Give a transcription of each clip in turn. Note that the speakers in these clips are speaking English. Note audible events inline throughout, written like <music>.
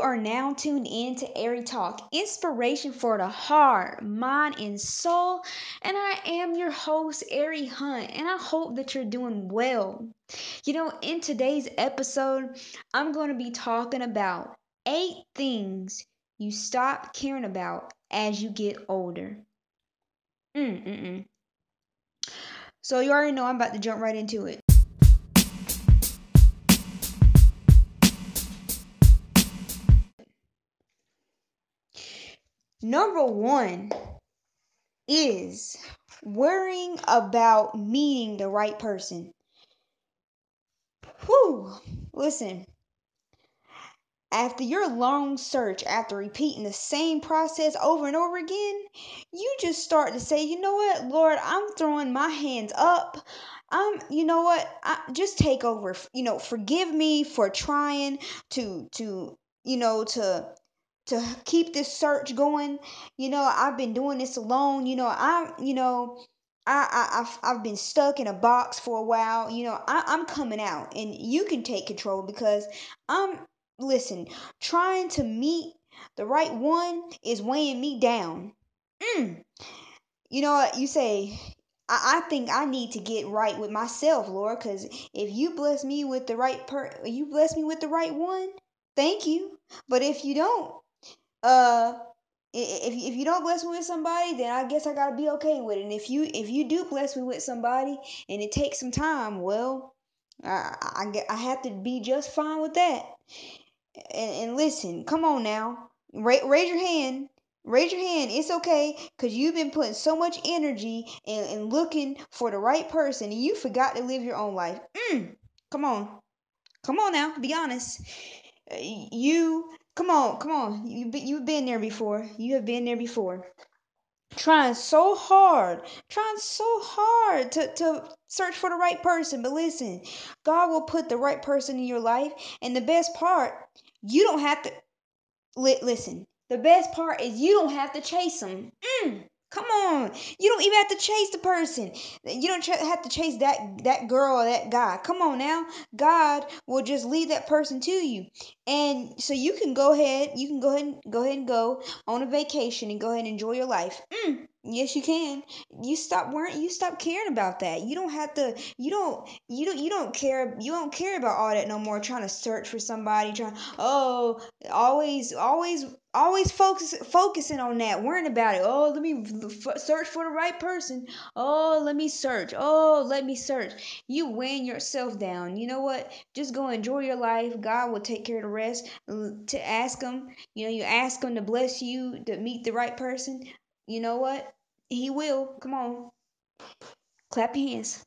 are now tuned in to Airy Talk, inspiration for the heart, mind, and soul. And I am your host, Airy Hunt, and I hope that you're doing well. You know, in today's episode, I'm going to be talking about eight things you stop caring about as you get older. Mm-mm-mm. So, you already know I'm about to jump right into it. Number one is worrying about meeting the right person. Whew, listen. After your long search, after repeating the same process over and over again, you just start to say, you know what, Lord, I'm throwing my hands up. I'm, you know what, I, just take over. You know, forgive me for trying to, to, you know, to to keep this search going. You know, I've been doing this alone. You know, I'm, you know, I, I have I've been stuck in a box for a while. You know, I, I'm coming out, and you can take control because I'm listen. Trying to meet the right one is weighing me down. Mm. You know what you say? I, I think I need to get right with myself, Lord, because if you bless me with the right per, you bless me with the right one. Thank you. But if you don't, uh if if you don't bless me with somebody, then I guess I gotta be okay with it. And if you if you do bless me with somebody and it takes some time, well, I I, I have to be just fine with that. And, and listen, come on now, Ra- raise your hand. Raise your hand. It's okay because you've been putting so much energy and, and looking for the right person and you forgot to live your own life. Mm, come on. Come on now. Be honest. You Come on, come on. You you've been there before. You have been there before. Trying so hard, trying so hard to, to search for the right person. But listen, God will put the right person in your life. And the best part, you don't have to li- listen. The best part is you don't have to chase them. Mm. Come on. You don't even have to chase the person. You don't have to chase that that girl or that guy. Come on now. God will just lead that person to you. And so you can go ahead, you can go ahead and go ahead and go on a vacation and go ahead and enjoy your life. Mm, yes, you can. You stop worrying. You stop caring about that. You don't have to. You don't. You don't. You don't care. You don't care about all that no more. Trying to search for somebody. Trying. Oh, always, always always focus focusing on that worrying about it. Oh let me f- search for the right person. Oh let me search. Oh let me search. You weighing yourself down. You know what? Just go enjoy your life. God will take care of the rest. To ask him you know you ask him to bless you to meet the right person. You know what? He will. Come on. Clap your hands.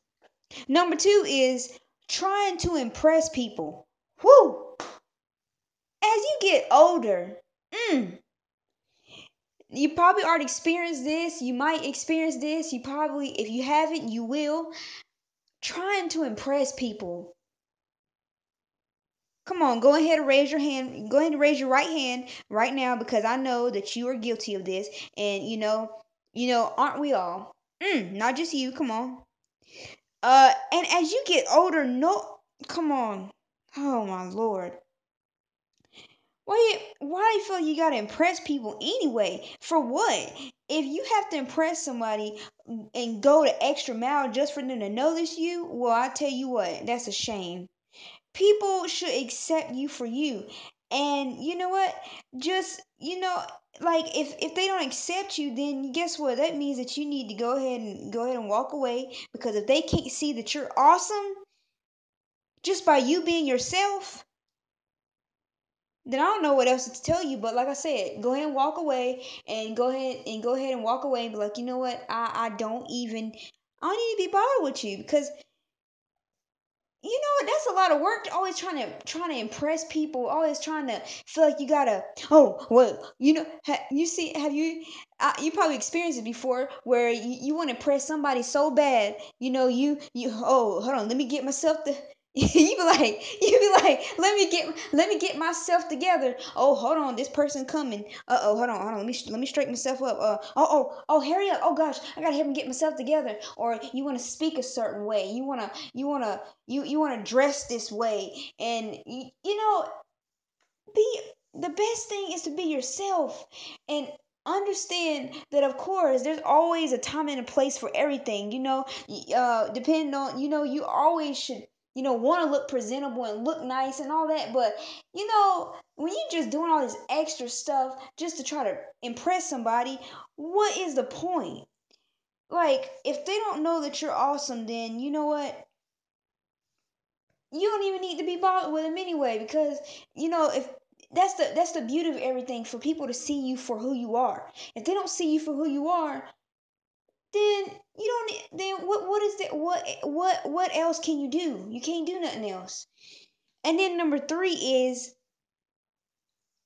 Number two is trying to impress people. Whoo! as you get older Mm. You probably already experienced this. You might experience this. You probably, if you haven't, you will. Trying to impress people. Come on, go ahead and raise your hand. Go ahead and raise your right hand right now because I know that you are guilty of this. And you know, you know, aren't we all? Mm, not just you. Come on. Uh, and as you get older, no, come on. Oh my lord. Why why do you feel you gotta impress people anyway? For what? If you have to impress somebody and go the extra mile just for them to notice you, well I tell you what, that's a shame. People should accept you for you. And you know what? Just you know, like if if they don't accept you, then guess what? That means that you need to go ahead and go ahead and walk away because if they can't see that you're awesome just by you being yourself, then I don't know what else to tell you. But like I said, go ahead and walk away and go ahead and go ahead and walk away and be like, you know what? I, I don't even I don't need to be bothered with you because you know that's a lot of work. Always trying to trying to impress people. Always trying to feel like you gotta. Oh well, you know. Ha, you see? Have you? Uh, you probably experienced it before, where you, you want to impress somebody so bad. You know, you you. Oh, hold on. Let me get myself to <laughs> you be like, you be like, let me get, let me get myself together. Oh, hold on, this person coming. Uh oh, hold on, hold on. Let me, let me straighten myself up. Uh, oh, oh, oh, hurry up. Oh gosh, I gotta help him get myself together. Or you want to speak a certain way. You wanna, you wanna, you, you wanna dress this way, and you, you know, be the best thing is to be yourself and understand that of course there's always a time and a place for everything you know uh depending on you know you always should you know want to look presentable and look nice and all that but you know when you're just doing all this extra stuff just to try to impress somebody what is the point? Like if they don't know that you're awesome then you know what? You don't even need to be bothered with them anyway because you know if that's the that's the beauty of everything for people to see you for who you are. If they don't see you for who you are then you don't then what what is that what what what else can you do? You can't do nothing else. And then number three is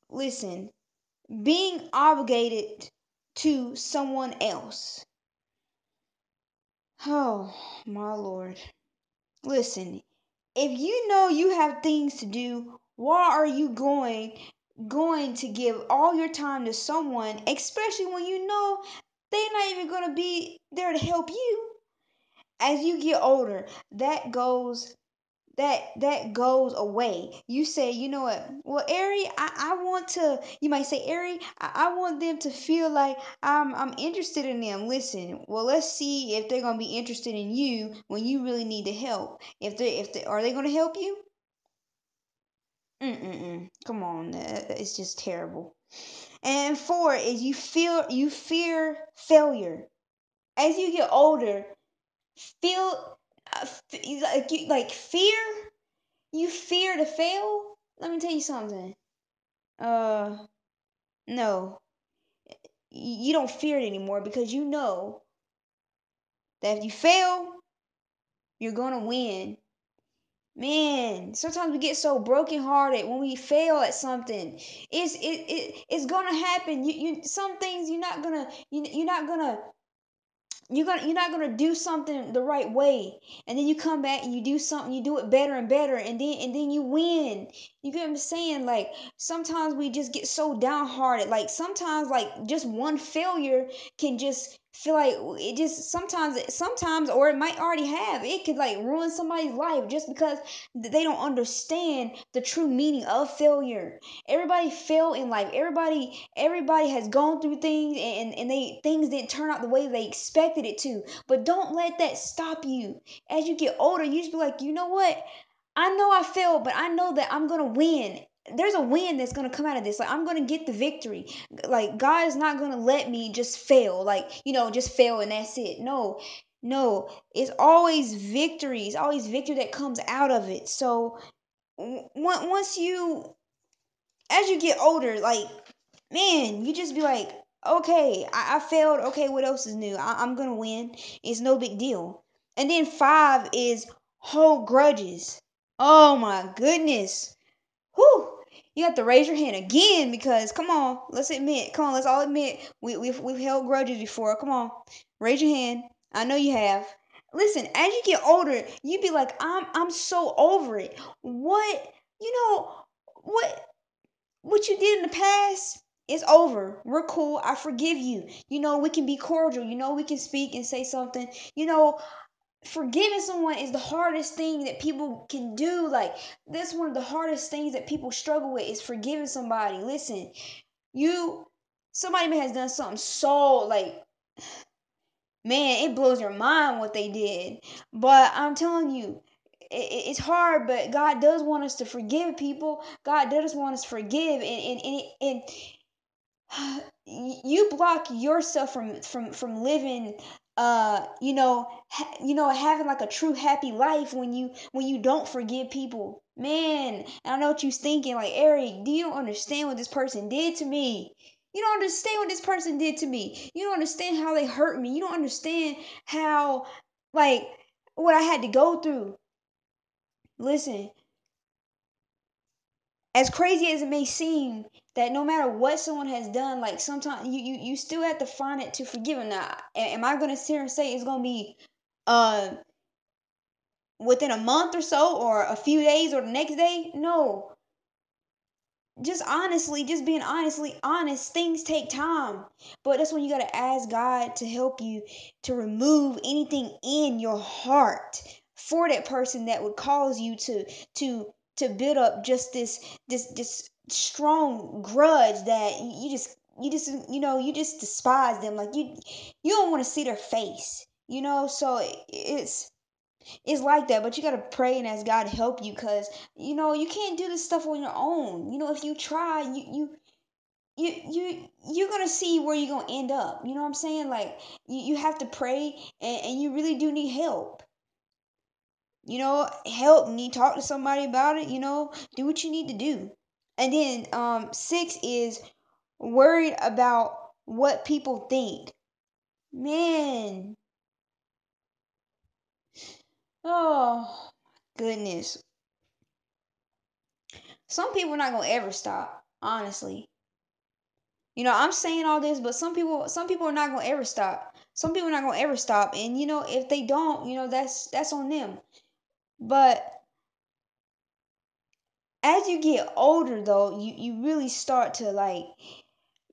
listen being obligated to someone else. Oh my lord. Listen if you know you have things to do why are you going going to give all your time to someone especially when you know they're not even going to be there to help you. As you get older that goes that that goes away. You say you know what? Well ari i, I want to you might say ari I, I want them to feel like i'm i'm interested in them. Listen well let's see if they're gonna be interested in you when you really need the help. If they if they are they gonna help you? Mm-mm-mm. Come on, it's just terrible. And four is you feel you fear failure. As you get older, feel uh, like you, like fear. You fear to fail. Let me tell you something. Uh, no, you don't fear it anymore because you know that if you fail, you're gonna win man sometimes we get so brokenhearted when we fail at something. It's it, it it's gonna happen. You you some things you're not gonna you, you're not gonna you're gonna you're not gonna do something the right way. And then you come back and you do something you do it better and better and then and then you win. You get what i'm saying? Like sometimes we just get so downhearted. Like sometimes like just one failure can just feel like it just sometimes sometimes or it might already have it could like ruin somebody's life just because they don't understand the true meaning of failure. Everybody fail in life. Everybody everybody has gone through things and and they things didn't turn out the way they expected it to. But don't let that stop you. As you get older you just be like you know what? I know i failed but i know that i'm gonna win there's a win that's going to come out of this. Like i'm going to get the victory. Like god is not going to let me just fail. Like you know just fail and that's it. No no. It's always victory. It's always victory that comes out of it. So once you as you get older like man you just be like okay i, I failed. Okay what else is new? I, i'm gonna win. It's no big deal. And then five is hold grudges. Oh my goodness. Whew. You have to raise your hand again because come on, let's admit, come on, let's all admit we, we've we've held grudges before. Come on, raise your hand. I know you have. Listen, as you get older, you'd be like, I'm I'm so over it. What you know, what what you did in the past is over. We're cool. I forgive you. You know, we can be cordial. You know, we can speak and say something. You know, forgiving someone is the hardest thing that people can do like that's one of the hardest things that people struggle with is forgiving somebody. Listen you somebody has done something so like man it blows your mind what they did. But i'm telling you it, it's hard but god does want us to forgive people. God does want us to forgive and and, and, and <sighs> you block yourself from from from living uh you know ha- you know having like a true happy life when you when you don't forgive people. Man i know what you're thinking like eric do you understand what this person did to me? You don't understand what this person did to me. You don't understand how they hurt me. You don't understand how like what i had to go through. Listen as crazy as it may seem that no matter what someone has done like sometimes you, you you still have to find it to forgive them. Now am i going to sit here and say it's going to be uh within a month or so or a few days or the next day? No. Just honestly just being honestly honest things take time. But that's when you got to ask god to help you to remove anything in your heart for that person that would cause you to to to build up just this this this strong grudge that you just you just you know you just despise them. Like you you don't want to see their face you know? So it's it's like that but you got to pray and ask god to help you because you know you can't do this stuff on your own. You know if you try you you you you you're gonna see where you're gonna end up you know what i'm saying? Like you, you have to pray and, and you really do need help. You know help need talk to somebody about it you know? Do what you need to do and then um six is worried about what people think. Man. Oh goodness. Some people are not gonna ever stop honestly. You know i'm saying all this but some people some people are not gonna ever stop. Some people are not gonna ever stop and you know if they don't you know that's that's on them. But as you get older though you you really start to like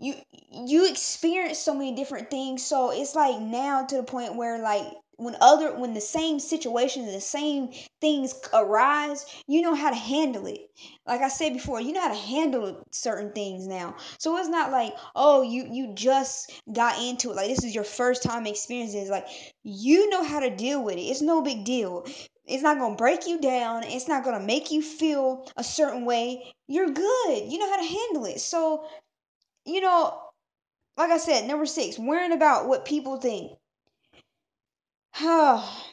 you you experience so many different things. So it's like now to the point where like when other when the same situations the same things arise you know how to handle it. Like i said before you know how to handle certain things now. So it's not like oh you you just got into it. Like this is your first time experiencing it. like you know how to deal with it. It's no big deal it's not going to break you down. It's not going to make you feel a certain way. You're good. You know how to handle it. So you know like I said, number six, worrying about what people think. <sighs> I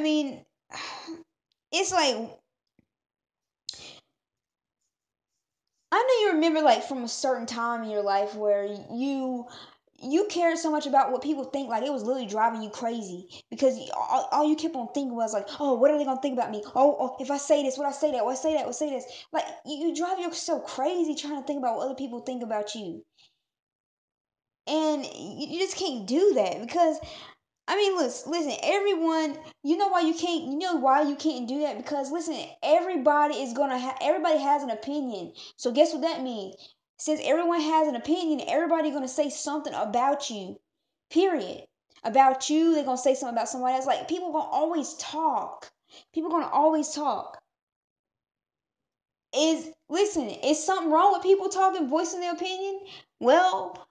mean, <sighs> it's like I know you remember like from a certain time in your life where you you cared so much about what people think, like it was literally driving you crazy because all, all you kept on thinking was like, oh, what are they gonna think about me? Oh, oh if I say this, what I say that, what I say that, what I say this. Like you, you drive yourself crazy trying to think about what other people think about you, and you, you just can't do that because I mean, listen, listen, everyone, you know why you can't, you know why you can't do that? Because listen, everybody is gonna have, everybody has an opinion. So guess what that means? Since everyone has an opinion, everybody gonna say something about you. Period. About you, they're gonna say something about somebody else. Like people gonna always talk. People gonna always talk. Is listen, is something wrong with people talking, voicing their opinion? Well,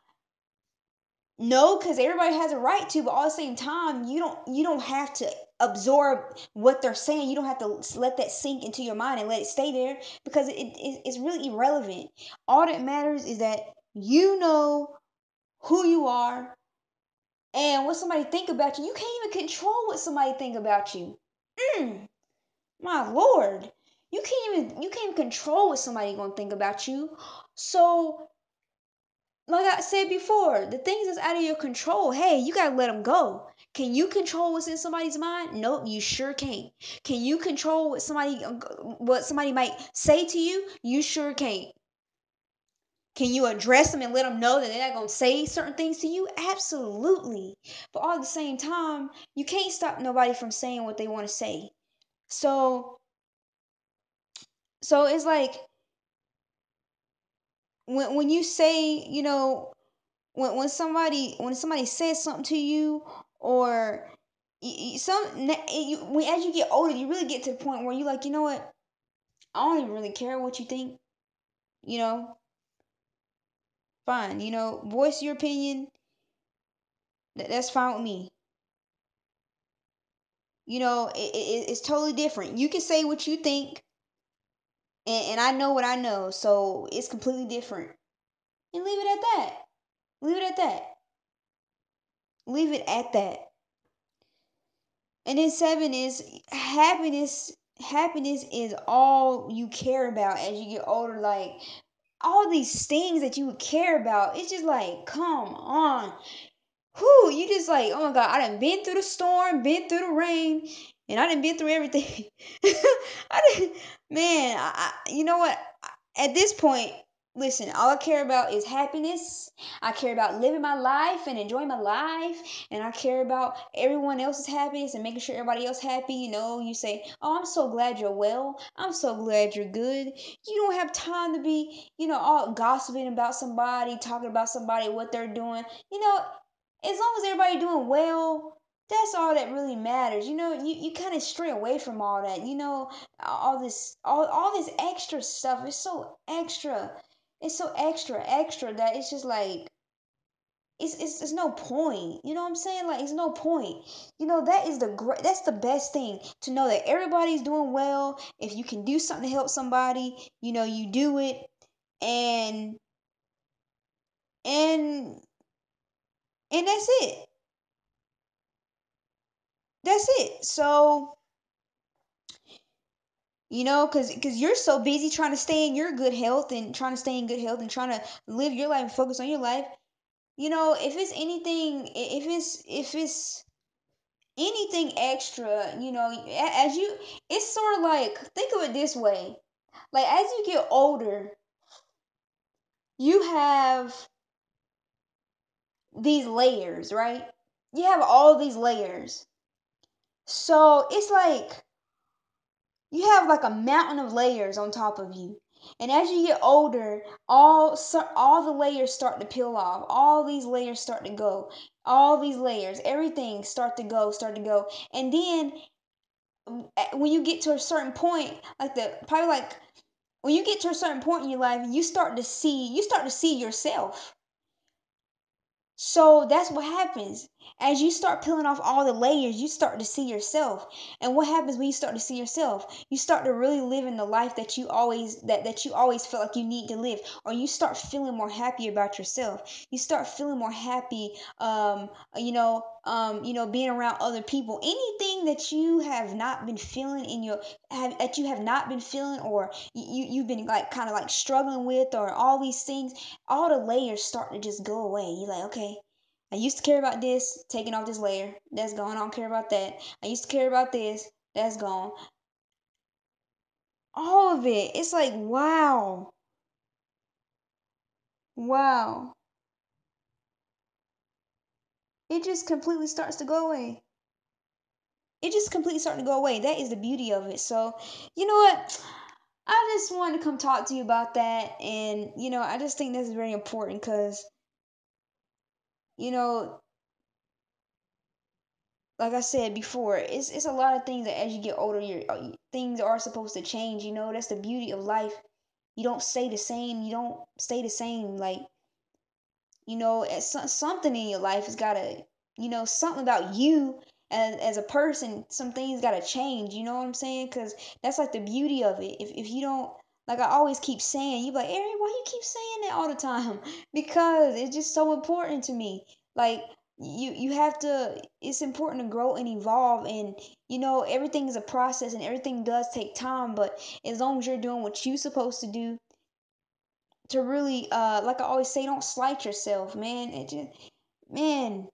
no, because everybody has a right to, but all the same time, you don't you don't have to absorb what they're saying. You don't have to let that sink into your mind and let it stay there because it, it it's really irrelevant. All that matters is that you know who you are and what somebody think about you. You can't even control what somebody think about you. Mm, my lord, you can't even you can't even control what somebody gonna think about you. So like I said before, the things that's out of your control, hey, you gotta let them go. Can you control what's in somebody's mind? Nope, you sure can't. Can you control what somebody uh, what somebody might say to you? You sure can't. Can you address them and let them know that they're not gonna say certain things to you? Absolutely. But all at the same time, you can't stop nobody from saying what they want to say. So, so it's like when when you say, you know, when when somebody when somebody says something to you or some you, as you get older you really get to the point where you're like you know what? I don't even really care what you think you know? Fine you know voice your opinion. That, that's fine with me. You know it, it, it's totally different. You can say what you think and, and i know what i know so it's completely different. And leave it at that. Leave it at that leave it at that And then seven is happiness. Happiness is all you care about as you get older. Like all these things that you would care about. It's just like, come on. Who you just like, oh my god, I done been through the storm, been through the rain, and I done been through everything. <laughs> I didn't, man, I, you know what? At this point, Listen, all I care about is happiness. I care about living my life and enjoying my life. And I care about everyone else's happiness and making sure everybody else happy. You know, you say, Oh, I'm so glad you're well. I'm so glad you're good. You don't have time to be, you know, all gossiping about somebody, talking about somebody, what they're doing. You know, as long as everybody doing well, that's all that really matters. You know, you, you kind of stray away from all that. You know, all this all all this extra stuff is so extra. It's so extra, extra that it's just like it's, it's, it's no point. You know what I'm saying? Like it's no point. You know that is the great. That's the best thing to know that everybody's doing well. If you can do something to help somebody, you know you do it, and and and that's it. That's it. So you know because because you're so busy trying to stay in your good health and trying to stay in good health and trying to live your life and focus on your life you know if it's anything if it's if it's anything extra you know as you it's sort of like think of it this way like as you get older you have these layers right? You have all these layers. So it's like you have like a mountain of layers on top of you. And as you get older all all the layers start to peel off. All these layers start to go. All these layers everything start to go start to go. And then eh, when you get to a certain point like the probably like when you get to a certain point in your life you start to see you start to see yourself. So that's what happens. As you start peeling off all the layers, you start to see yourself. And what happens when you start to see yourself? You start to really live in the life that you always that that you always feel like you need to live, or you start feeling more happy about yourself. You start feeling more happy, um, you know, um, you know, being around other people. Anything that you have not been feeling in your have that you have not been feeling, or you you've been like kind of like struggling with, or all these things, all the layers start to just go away. You're like, okay I used to care about this, taking off this layer. That's gone. I don't care about that. I used to care about this. That's gone. All of it. It's like, wow. Wow. It just completely starts to go away. It just completely starting to go away. That is the beauty of it. So, you know what? I just wanted to come talk to you about that. And, you know, I just think this is very important because, you know, like I said before, it's it's a lot of things that as you get older, your uh, things are supposed to change. You know, that's the beauty of life. You don't stay the same. You don't stay the same. Like, you know, something in your life has got to, you know, something about you as as a person. Some things got to change. You know what I'm saying? Because that's like the beauty of it. If if you don't like I always keep saying, you like, Aaron, why you keep saying that all the time? <laughs> Because it's just so important to me. Like you you have to it's important to grow and evolve and you know everything is a process and everything does take time but as long as you're doing what you're supposed to do to really uh like i always say don't slight yourself man it just man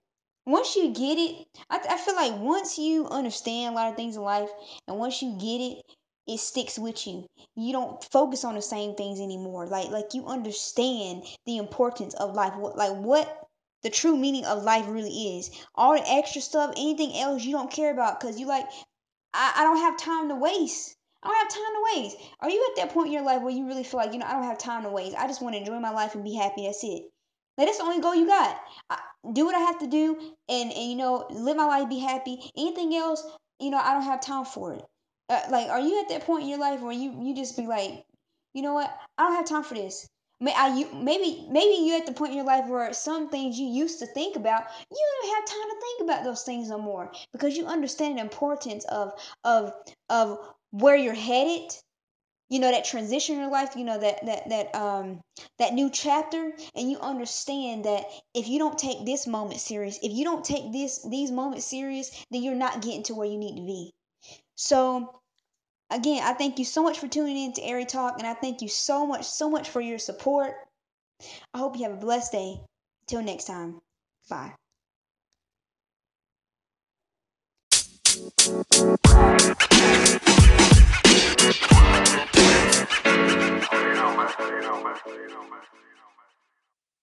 once you get it I, I feel like once you understand a lot of things in life and once you get it it sticks with you you don't focus on the same things anymore like like you understand the importance of life what like what the true meaning of life really is. All the extra stuff, anything else you don't care about because you like, I, I don't have time to waste. I don't have time to waste. Are you at that point in your life where you really feel like, you know, I don't have time to waste. I just want to enjoy my life and be happy. That's it. Like, that's the only goal you got. I, do what I have to do and, and, you know, live my life, be happy. Anything else, you know, I don't have time for it. Uh, like, are you at that point in your life where you, you just be like, you know what? I don't have time for this. May I you maybe maybe you're at the point in your life where some things you used to think about, you don't have time to think about those things no more because you understand the importance of of of where you're headed. You know that transition in your life, you know that that that um that new chapter and you understand that if you don't take this moment serious, if you don't take this these moments serious, then you're not getting to where you need to be. So again, I thank you so much for tuning in to Airy Talk, and I thank you so much, so much for your support. I hope you have a blessed day. Until next time, bye. You know, man. You know, man. You know, man.